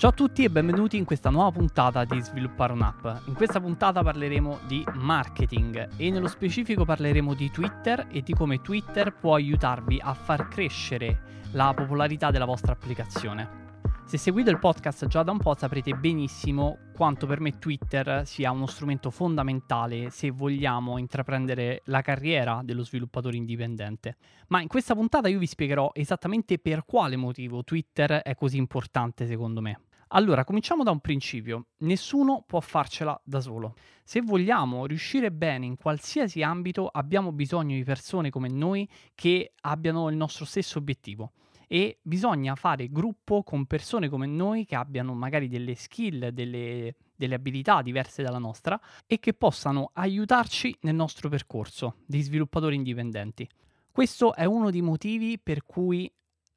Ciao a tutti e benvenuti in questa nuova puntata di Sviluppare un'app. In questa puntata parleremo di marketing e nello specifico parleremo di Twitter e di come Twitter può aiutarvi a far crescere la popolarità della vostra applicazione. Se seguite il podcast già da un po' saprete benissimo quanto per me Twitter sia uno strumento fondamentale se vogliamo intraprendere la carriera dello sviluppatore indipendente. Ma in questa puntata io vi spiegherò esattamente per quale motivo Twitter è così importante secondo me. Allora, cominciamo da un principio. Nessuno può farcela da solo. Se vogliamo riuscire bene in qualsiasi ambito, abbiamo bisogno di persone come noi che abbiano il nostro stesso obiettivo e bisogna fare gruppo con persone come noi che abbiano magari delle skill, delle, delle abilità diverse dalla nostra e che possano aiutarci nel nostro percorso di sviluppatori indipendenti. Questo è uno dei motivi per cui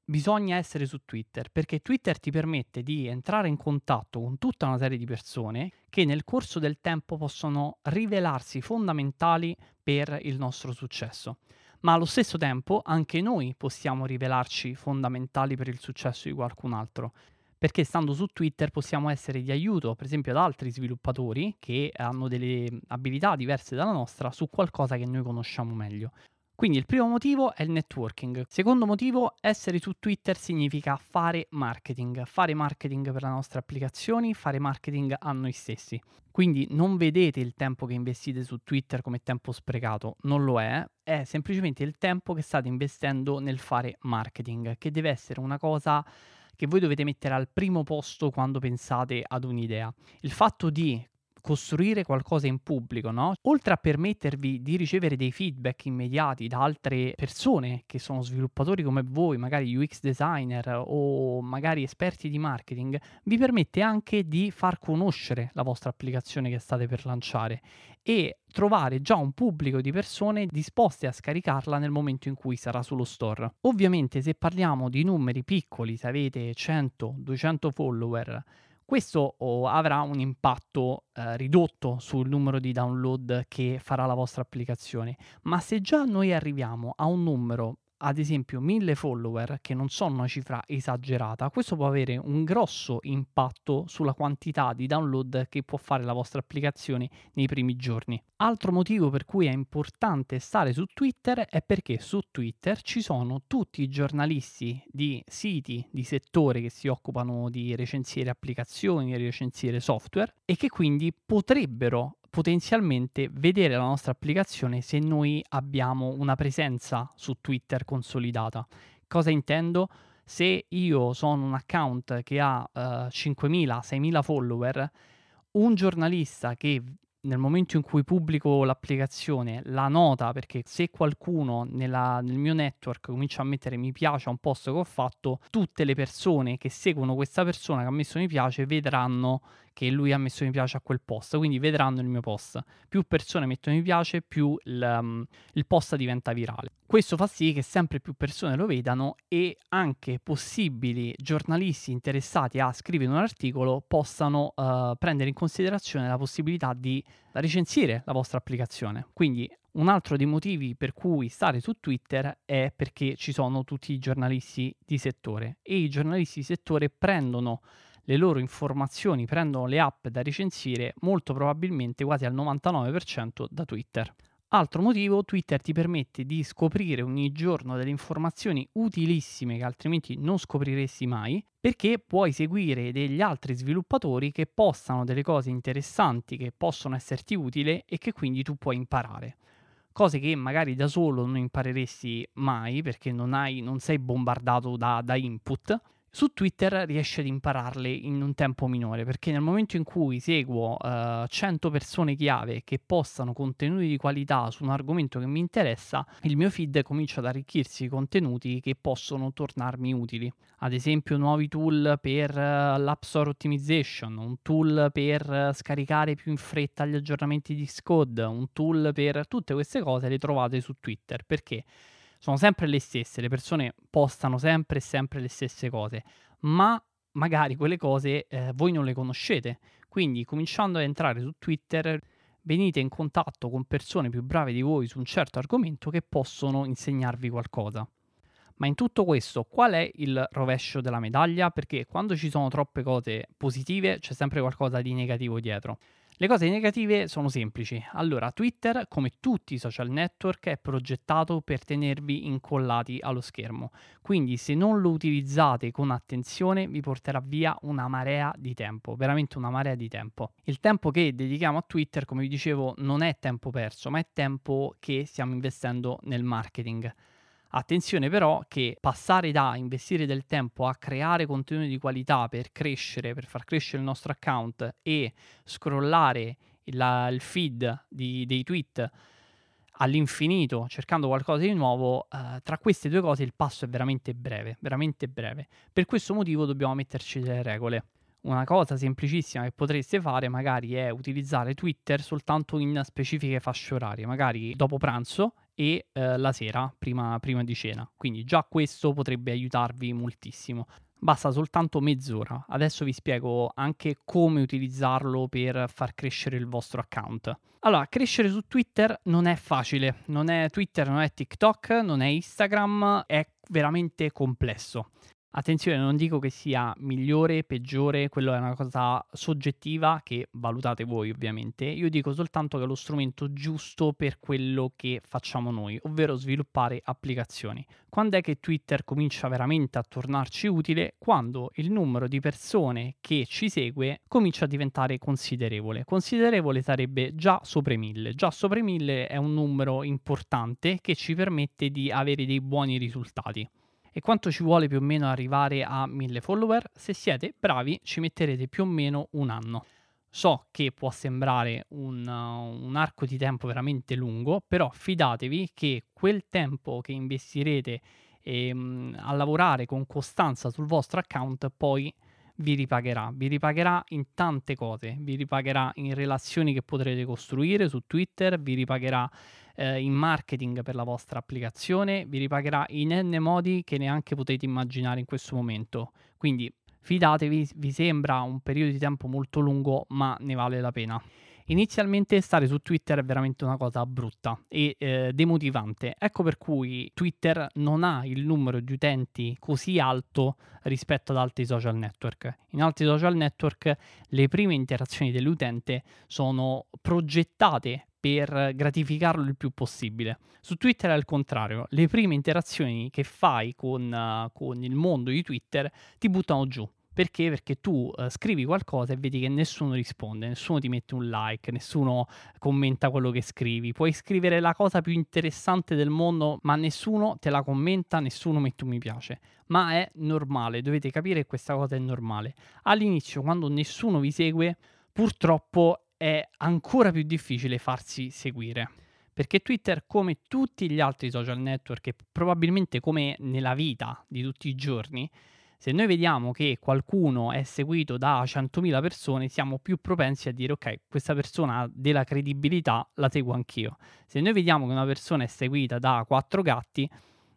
bisogna essere su Twitter, perché Twitter ti permette di entrare in contatto con tutta una serie di persone che nel corso del tempo possono rivelarsi fondamentali per il nostro successo ma allo stesso tempo anche noi possiamo rivelarci fondamentali per il successo di qualcun altro. Perché stando su Twitter possiamo essere di aiuto, per esempio, ad altri sviluppatori che hanno delle abilità diverse dalla nostra su qualcosa che noi conosciamo meglio. Quindi il primo motivo è il networking. Secondo motivo, essere su Twitter significa fare marketing, fare marketing per le nostre applicazioni, fare marketing a noi stessi. Quindi non vedete il tempo che investite su Twitter come tempo sprecato, non lo è, è semplicemente il tempo che state investendo nel fare marketing, che deve essere una cosa che voi dovete mettere al primo posto quando pensate ad un'idea. Il fatto di costruire qualcosa in pubblico, no? Oltre a permettervi di ricevere dei feedback immediati da altre persone che sono sviluppatori come voi, magari UX designer o magari esperti di marketing, vi permette anche di far conoscere la vostra applicazione che state per lanciare e trovare già un pubblico di persone disposte a scaricarla nel momento in cui sarà sullo store. Ovviamente se parliamo di numeri piccoli, se avete 100-200 follower, questo avrà un impatto eh, ridotto sul numero di download che farà la vostra applicazione, ma se già noi arriviamo a un numero ad esempio 1000 follower, che non sono una cifra esagerata, questo può avere un grosso impatto sulla quantità di download che può fare la vostra applicazione nei primi giorni. Altro motivo per cui è importante stare su Twitter è perché su Twitter ci sono tutti i giornalisti di siti di settore che si occupano di recensire applicazioni, recensire software e che quindi potrebbero potenzialmente vedere la nostra applicazione se noi abbiamo una presenza su Twitter consolidata. Cosa intendo? Se io sono un account che ha uh, 5.000-6.000 follower, un giornalista che nel momento in cui pubblico l'applicazione la nota perché se qualcuno nella, nel mio network comincia a mettere mi piace a un post che ho fatto, tutte le persone che seguono questa persona che ha messo mi piace vedranno che lui ha messo mi piace a quel post, quindi vedranno il mio post. Più persone mettono mi piace, più il, um, il post diventa virale. Questo fa sì che sempre più persone lo vedano e anche possibili giornalisti interessati a scrivere un articolo possano uh, prendere in considerazione la possibilità di recensire la vostra applicazione. Quindi un altro dei motivi per cui stare su Twitter è perché ci sono tutti i giornalisti di settore e i giornalisti di settore prendono le loro informazioni, prendono le app da recensire molto probabilmente quasi al 99% da Twitter. Altro motivo, Twitter ti permette di scoprire ogni giorno delle informazioni utilissime che altrimenti non scopriresti mai, perché puoi seguire degli altri sviluppatori che postano delle cose interessanti che possono esserti utili e che quindi tu puoi imparare. Cose che magari da solo non impareresti mai perché non, hai, non sei bombardato da, da input, su Twitter riesce ad impararle in un tempo minore perché nel momento in cui seguo uh, 100 persone chiave che postano contenuti di qualità su un argomento che mi interessa, il mio feed comincia ad arricchirsi di contenuti che possono tornarmi utili. Ad esempio nuovi tool per uh, l'App Store Optimization, un tool per uh, scaricare più in fretta gli aggiornamenti di Xcode, un tool per tutte queste cose le trovate su Twitter perché sono sempre le stesse, le persone postano sempre e sempre le stesse cose, ma magari quelle cose eh, voi non le conoscete. Quindi cominciando ad entrare su Twitter venite in contatto con persone più brave di voi su un certo argomento che possono insegnarvi qualcosa. Ma in tutto questo, qual è il rovescio della medaglia? Perché quando ci sono troppe cose positive, c'è sempre qualcosa di negativo dietro. Le cose negative sono semplici. Allora, Twitter, come tutti i social network, è progettato per tenervi incollati allo schermo. Quindi, se non lo utilizzate con attenzione, vi porterà via una marea di tempo, veramente una marea di tempo. Il tempo che dedichiamo a Twitter, come vi dicevo, non è tempo perso, ma è tempo che stiamo investendo nel marketing. Attenzione però che passare da investire del tempo a creare contenuti di qualità per crescere, per far crescere il nostro account e scrollare il, il feed di, dei tweet all'infinito cercando qualcosa di nuovo, eh, tra queste due cose il passo è veramente breve, veramente breve. Per questo motivo dobbiamo metterci delle regole. Una cosa semplicissima che potreste fare magari è utilizzare Twitter soltanto in specifiche fasce orarie, magari dopo pranzo e eh, la sera prima, prima di cena. Quindi già questo potrebbe aiutarvi moltissimo. Basta soltanto mezz'ora. Adesso vi spiego anche come utilizzarlo per far crescere il vostro account. Allora, crescere su Twitter non è facile. Non è Twitter, non è TikTok, non è Instagram, è veramente complesso. Attenzione, non dico che sia migliore, peggiore, quello è una cosa soggettiva che valutate voi ovviamente. Io dico soltanto che è lo strumento giusto per quello che facciamo noi, ovvero sviluppare applicazioni. Quando è che Twitter comincia veramente a tornarci utile? Quando il numero di persone che ci segue comincia a diventare considerevole. Considerevole sarebbe già sopra i 1000. Già sopra i 1000 è un numero importante che ci permette di avere dei buoni risultati. E quanto ci vuole più o meno arrivare a 1000 follower? Se siete bravi ci metterete più o meno un anno. So che può sembrare un, uh, un, arco di tempo veramente lungo, però fidatevi che quel tempo che investirete ehm, a lavorare con costanza sul vostro account poi vi ripagherà. Vi ripagherà in tante cose, vi ripagherà in relazioni che potrete costruire su Twitter, vi ripagherà eh, in marketing per la vostra applicazione, vi ripagherà in n modi che neanche potete immaginare in questo momento. Quindi fidatevi, vi sembra un periodo di tempo molto lungo, ma ne vale la pena. Inizialmente stare su Twitter è veramente una cosa brutta e eh, demotivante. Ecco per cui Twitter non ha il numero di utenti così alto rispetto ad altri social network. In altri social network le prime interazioni dell'utente sono progettate per gratificarlo il più possibile. Su Twitter è al contrario, le prime interazioni che fai con, con il mondo di Twitter ti buttano giù. Perché? Perché tu uh, scrivi qualcosa e vedi che nessuno risponde, nessuno ti mette un like, nessuno commenta quello che scrivi. Puoi scrivere la cosa più interessante del mondo, ma nessuno te la commenta, nessuno mette un mi piace. Ma è normale, dovete capire che questa cosa è normale. All'inizio, quando nessuno vi segue, purtroppo è ancora più difficile farsi seguire. Perché Twitter, come tutti gli altri social network e probabilmente come nella vita di tutti i giorni, se noi vediamo che qualcuno è seguito da 100.000 persone, siamo più propensi a dire ok, questa persona ha della credibilità, la seguo anch'io. Se noi vediamo che una persona è seguita da quattro gatti,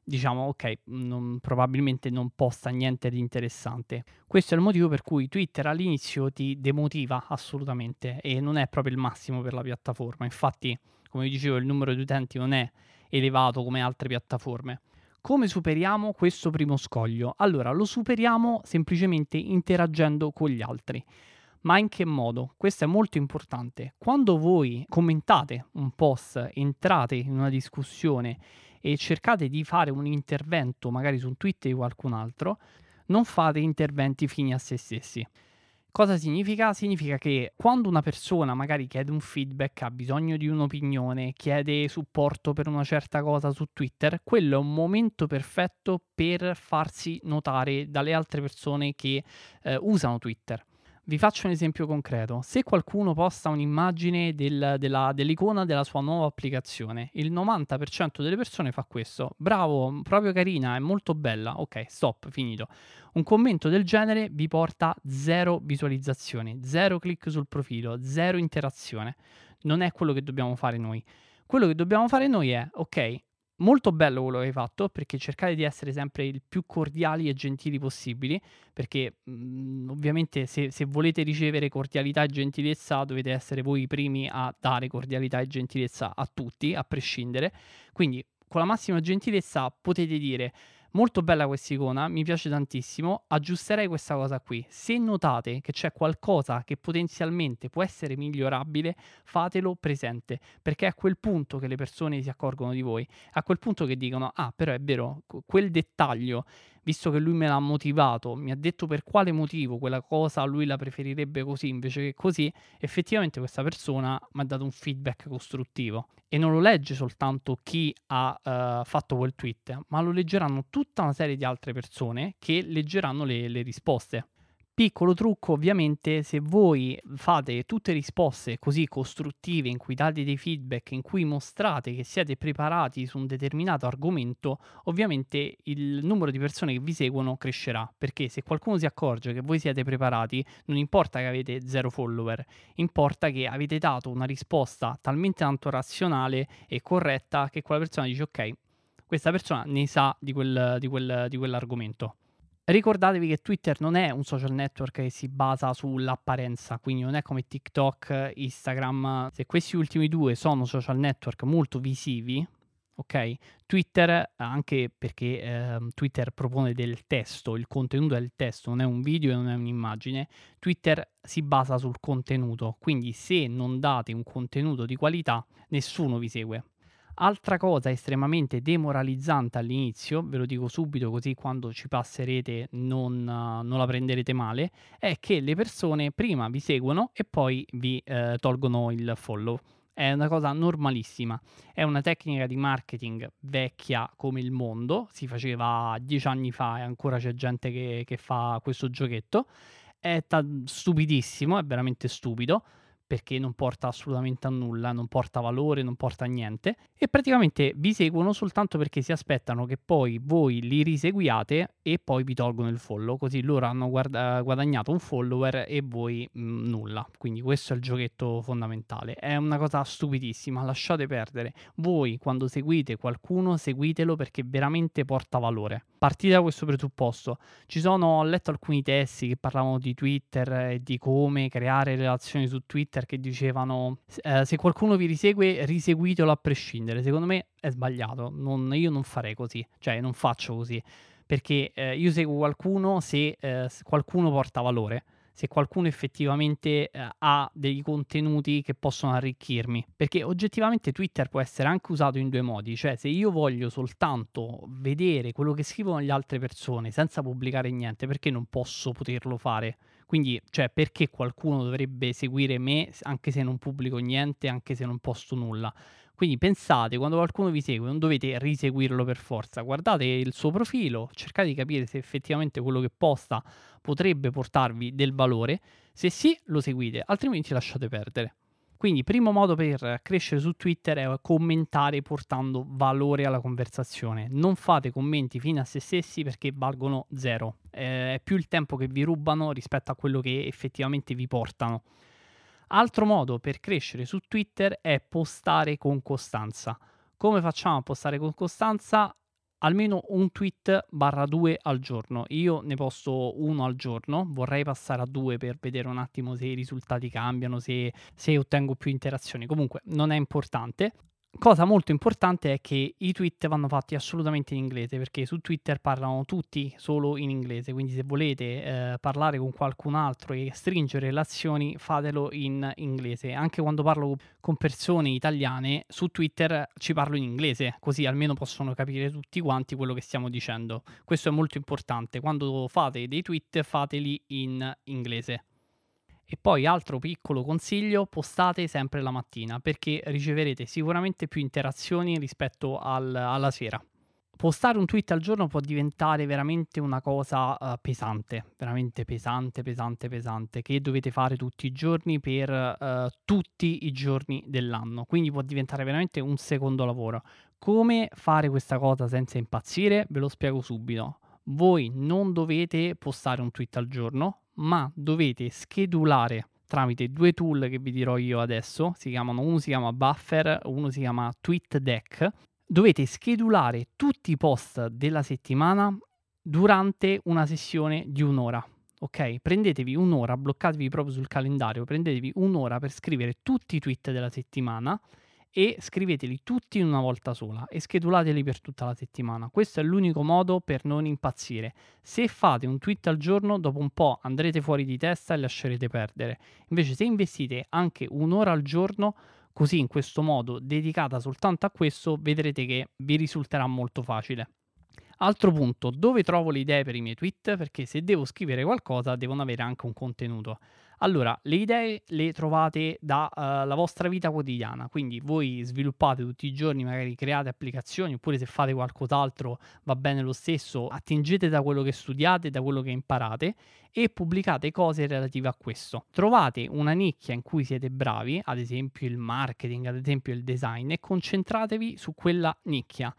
diciamo ok, non, probabilmente non posta niente di interessante. Questo è il motivo per cui Twitter all'inizio ti demotiva assolutamente e non è proprio il massimo per la piattaforma. Infatti, come dicevo, il numero di utenti non è elevato come altre piattaforme. Come superiamo questo primo scoglio? Allora, lo superiamo semplicemente interagendo con gli altri. Ma in che modo? Questo è molto importante. Quando voi commentate un post, entrate in una discussione e cercate di fare un intervento magari su un tweet di qualcun altro, non fate interventi fini a se stessi. Cosa significa? Significa che quando una persona magari chiede un feedback, ha bisogno di un'opinione, chiede supporto per una certa cosa su Twitter, quello è un momento perfetto per farsi notare dalle altre persone che eh, usano Twitter. Vi faccio un esempio concreto. Se qualcuno posta un'immagine del, della, dell'icona della sua nuova applicazione, il 90% delle persone fa questo. Bravo, proprio carina, è molto bella. Ok, stop, finito. Un commento del genere vi porta zero visualizzazioni, zero click sul profilo, zero interazione. Non è quello che dobbiamo fare noi. Quello che dobbiamo fare noi è, ok, molto bello quello che hai fatto perché cercate di essere sempre il più cordiali e gentili possibili perché mh, mhmm, ovviamente se, se, volete ricevere cordialità e gentilezza dovete essere voi i primi a dare cordialità e gentilezza a tutti a prescindere. Quindi con la massima gentilezza potete dire Molto bella questa icona, mi piace tantissimo. Aggiusterei questa cosa qui. Se notate che c'è qualcosa che potenzialmente può essere migliorabile, fatelo presente, perché è a quel punto che le persone si accorgono di voi, a quel punto che dicono "Ah, però è vero, quel dettaglio visto che lui me l'ha motivato, mi ha detto per quale motivo quella cosa lui la preferirebbe così invece che così, effettivamente questa persona mi ha dato un feedback costruttivo. E non lo legge soltanto chi ha uh, fatto quel tweet, ma lo leggeranno tutta una serie di altre persone che leggeranno le, le risposte. Piccolo trucco, ovviamente, se voi fate tutte risposte così costruttive, in cui date dei feedback, in cui mostrate che siete preparati su un determinato argomento, ovviamente il numero di persone che vi seguono crescerà. Perché se qualcuno si accorge che voi siete preparati, non importa che avete zero follower, importa che avete dato una risposta talmente tanto razionale e corretta che quella persona dice ok, questa persona ne sa di, quel, di, quel, di quell'argomento. Ricordatevi che Twitter non è un social network che si basa sull'apparenza, quindi non è come TikTok, Instagram. Se questi ultimi due sono social network molto visivi, ok? Twitter, anche perché eh, Twitter propone del testo, il contenuto è il testo, non è un video e non è un'immagine. Twitter si basa sul contenuto, quindi se non date un contenuto di qualità, nessuno vi segue. Altra cosa estremamente demoralizzante all'inizio, ve lo dico subito così quando ci passerete non, uh, non la prenderete male, è che le persone prima vi seguono e poi vi uh, tolgono il follow. È una cosa normalissima, è una tecnica di marketing vecchia come il mondo, si faceva dieci anni fa e ancora c'è gente che, che fa questo giochetto, è ta- stupidissimo, è veramente stupido perché non porta assolutamente a nulla, non porta valore, non porta a niente e praticamente vi seguono soltanto perché si aspettano che poi voi li riseguiate e poi vi tolgono il follow, così loro hanno guarda- guadagnato un follower e voi mh, mm, nulla. Quindi questo è il giochetto fondamentale. È una cosa stupidissima, lasciate perdere. Voi quando seguite qualcuno seguitelo perché veramente porta valore. Partite da questo presupposto. Ci sono, ho letto alcuni testi che parlavano di Twitter e di come creare relazioni su Twitter Twitter che dicevano eh, se qualcuno vi risegue riseguitelo a prescindere. Secondo me è sbagliato, non, io non farei così, cioè non faccio così, perché eh, io seguo qualcuno se, eh, qualcuno porta valore se qualcuno effettivamente eh, ha dei contenuti che possono arricchirmi. Perché oggettivamente Twitter può essere anche usato in due modi, cioè se io voglio soltanto vedere quello che scrivono le altre persone senza pubblicare niente, perché non posso poterlo fare? Quindi, cioè, perché qualcuno dovrebbe seguire me anche se non pubblico niente, anche se non posto nulla? Quindi pensate, quando qualcuno vi segue, non dovete riseguirlo per forza, guardate il suo profilo, cercate di capire se effettivamente quello che posta potrebbe portarvi del valore, se sì lo seguite, altrimenti lasciate perdere. Quindi, primo modo per crescere su Twitter è commentare portando valore alla conversazione. Non fate commenti fino a se stessi perché valgono zero. Eh, è più il tempo che vi rubano rispetto a quello che effettivamente vi portano. Altro modo per crescere su Twitter è postare con costanza. Come facciamo a postare con costanza? Almeno un tweet barra due al giorno. Io ne posto uno al giorno, vorrei passare a due per vedere un attimo se i risultati cambiano, se, se ottengo più interazioni. Comunque non è importante. Cosa molto importante è che i tweet vanno fatti assolutamente in inglese perché su Twitter parlano tutti solo in inglese, quindi se volete eh, parlare con qualcun altro e stringere relazioni fatelo in inglese. Anche quando parlo con persone italiane su Twitter ci parlo in inglese, così almeno possono capire tutti quanti quello che stiamo dicendo. Questo è molto importante, quando fate dei tweet fateli in inglese. E poi altro piccolo consiglio, postate sempre la mattina perché riceverete sicuramente più interazioni rispetto al, alla sera. Postare un tweet al giorno può diventare veramente una cosa uh, pesante, veramente pesante, pesante, pesante, che dovete fare tutti i giorni per uh, tutti i giorni dell'anno. Quindi può diventare veramente un secondo lavoro. Come fare questa cosa senza impazzire? Ve lo spiego subito. Voi non dovete postare un tweet al giorno, ma dovete schedulare tramite due tool che vi dirò io adesso, si chiamano, uno si chiama Buffer, uno si chiama TweetDeck. Dovete schedulare tutti i post della settimana durante una sessione di un'ora. Ok, prendetevi un'ora, bloccatevi proprio sul calendario, prendetevi un'ora per scrivere tutti i tweet della settimana e scriveteli tutti in una volta sola e schedulateli per tutta la settimana. Questo è l'unico modo per non impazzire. Se fate un tweet al giorno, dopo un po' andrete fuori di testa e lascerete perdere. Invece se investite anche un'ora al giorno, così in questo modo dedicata soltanto a questo, vedrete che vi risulterà molto facile. Altro punto, dove trovo le idee per i miei tweet? Perché se devo scrivere qualcosa devono avere anche un contenuto. Allora, le idee le trovate dalla uh, vostra vita quotidiana, quindi voi sviluppate tutti i giorni, magari create applicazioni, oppure se fate qualcos'altro va bene lo stesso, attingete da quello che studiate, da quello che imparate e pubblicate cose relative a questo. Trovate una nicchia in cui siete bravi, ad esempio il marketing, ad esempio il design, e concentratevi su quella nicchia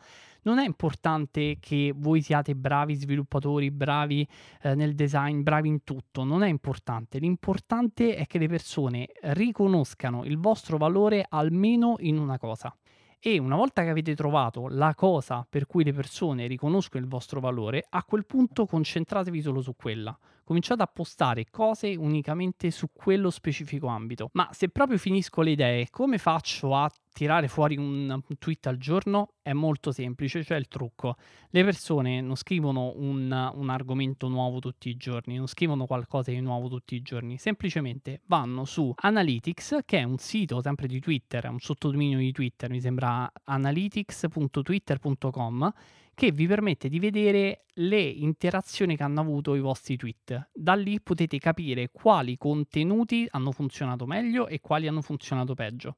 non è importante che voi siate bravi sviluppatori, bravi eh, nel design, bravi in tutto, non è importante. L'importante è che le persone riconoscano il vostro valore almeno in una cosa. E una volta che avete trovato la cosa per cui le persone riconoscono il vostro valore, a quel punto concentratevi solo su quella. Cominciate a postare cose unicamente su quello specifico ambito. Ma se proprio finisco le idee, come faccio a tirare fuori un, tweet al giorno è molto semplice, cioè il trucco. Le persone non scrivono un, un, argomento nuovo tutti i giorni, non scrivono qualcosa di nuovo tutti i giorni, semplicemente vanno su Analytics, che è un sito sempre di Twitter, un sottodominio di Twitter, mi sembra analytics.twitter.com che vi permette di vedere le interazioni che hanno avuto i vostri tweet. Da lì potete capire quali contenuti hanno funzionato meglio e quali hanno funzionato peggio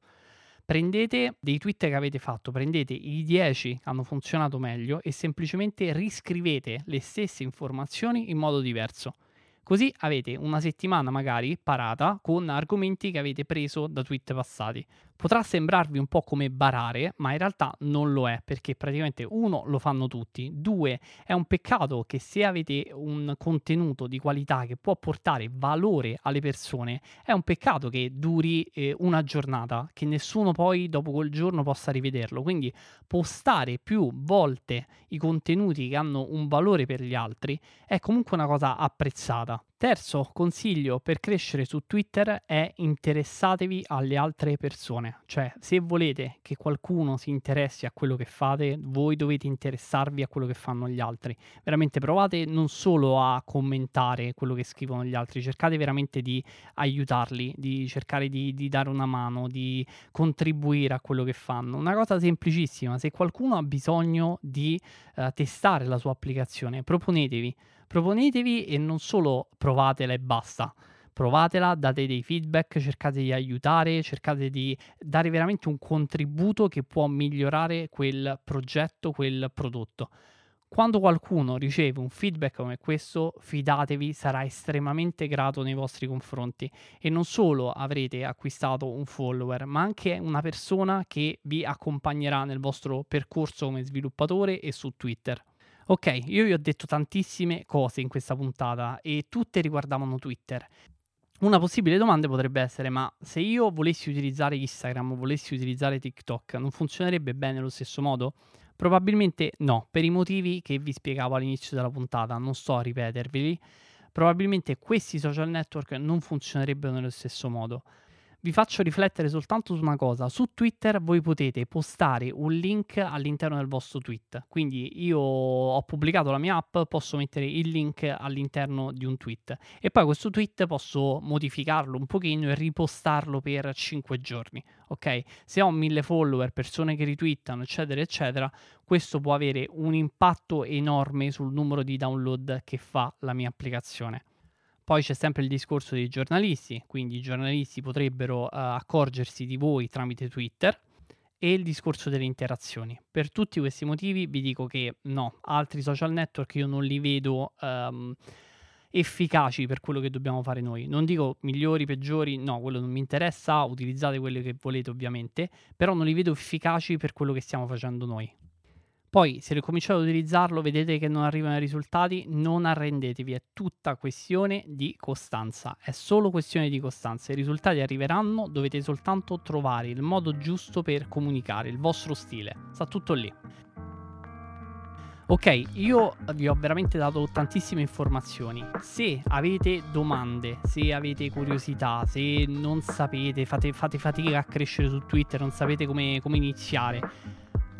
prendete dei tweet che avete fatto, prendete i 10 che hanno funzionato meglio e semplicemente riscrivete le stesse informazioni in modo diverso. Così avete una settimana magari parata con argomenti che avete preso da tweet passati. Potrà sembrarvi un po' come barare, ma in realtà non lo è, perché praticamente uno lo fanno tutti, due è un peccato che se avete un contenuto di qualità che può portare valore alle persone, è un peccato che duri eh, una giornata, che nessuno poi dopo quel giorno possa rivederlo. Quindi postare più volte i contenuti che hanno un valore per gli altri è comunque una cosa apprezzata. Terzo consiglio per crescere su Twitter è interessatevi alle altre persone, cioè se volete che qualcuno si interessi a quello che fate, voi dovete interessarvi a quello che fanno gli altri. Veramente provate non solo a commentare quello che scrivono gli altri, cercate veramente di aiutarli, di cercare di, di dare una mano, di contribuire a quello che fanno. Una cosa semplicissima, se qualcuno ha bisogno di uh, testare la sua applicazione, proponetevi proponetevi e non solo provatela e basta. Provatela, date dei feedback, cercate di aiutare, cercate di dare veramente un contributo che può migliorare quel progetto, quel prodotto. Quando qualcuno riceve un feedback come questo, fidatevi, sarà estremamente grato nei vostri confronti e non solo avrete acquistato un follower, ma anche una persona che vi accompagnerà nel vostro percorso come sviluppatore e su Twitter. Ok, io vi ho detto tantissime cose in questa puntata e tutte riguardavano Twitter. Una possibile domanda potrebbe essere: ma se io volessi utilizzare Instagram o volessi utilizzare TikTok, non funzionerebbe bene allo stesso modo? Probabilmente no, per i motivi che vi spiegavo all'inizio della puntata, non sto a ripeterveli. Probabilmente questi social network non funzionerebbero nello stesso modo vi faccio riflettere soltanto su una cosa. Su Twitter voi potete postare un link all'interno del vostro tweet. Quindi io ho pubblicato la mia app, posso mettere il link all'interno di un tweet e poi questo tweet posso modificarlo un pochino e ripostarlo per 5 giorni. Ok? Se ho mille follower, persone che ritwittano, eccetera, eccetera, questo può avere un impatto enorme sul numero di download che fa la mia applicazione. Poi c'è sempre il discorso dei giornalisti, quindi i giornalisti potrebbero uh, accorgersi di voi tramite Twitter e il discorso delle interazioni. Per tutti questi motivi vi dico che no, altri social network io non li vedo um, efficaci per quello che dobbiamo fare noi. Non dico migliori, peggiori, no, quello non mi interessa, utilizzate quelli che volete ovviamente, però non li vedo efficaci per quello che stiamo facendo noi. Poi, se ricominciate ad utilizzarlo, vedete che non arrivano i risultati, non arrendetevi, è tutta questione di costanza, è solo questione di costanza. I risultati arriveranno, dovete soltanto trovare il modo giusto per comunicare, il vostro stile, sta tutto lì. Ok, io vi ho veramente dato tantissime informazioni. Se avete domande, se avete curiosità, se non sapete, fate, fate fatica a crescere su Twitter, non sapete come, come iniziare,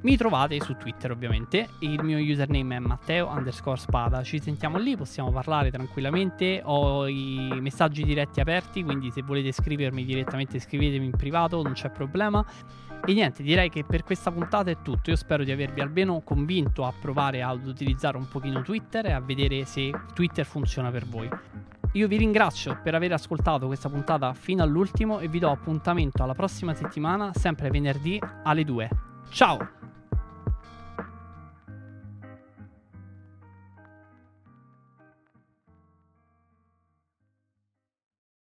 mi trovate su Twitter ovviamente, il mio username è Matteo underscore spada, ci sentiamo lì, possiamo parlare tranquillamente, ho i messaggi diretti aperti, quindi se volete scrivermi direttamente scrivetemi in privato, non c'è problema. E niente, direi che per questa puntata è tutto. Io spero di avervi almeno convinto a provare ad utilizzare un pochino Twitter e a vedere se Twitter funziona per voi. Io vi ringrazio per aver ascoltato questa puntata fino all'ultimo e vi do appuntamento alla prossima settimana, sempre venerdì alle 2. Ciao!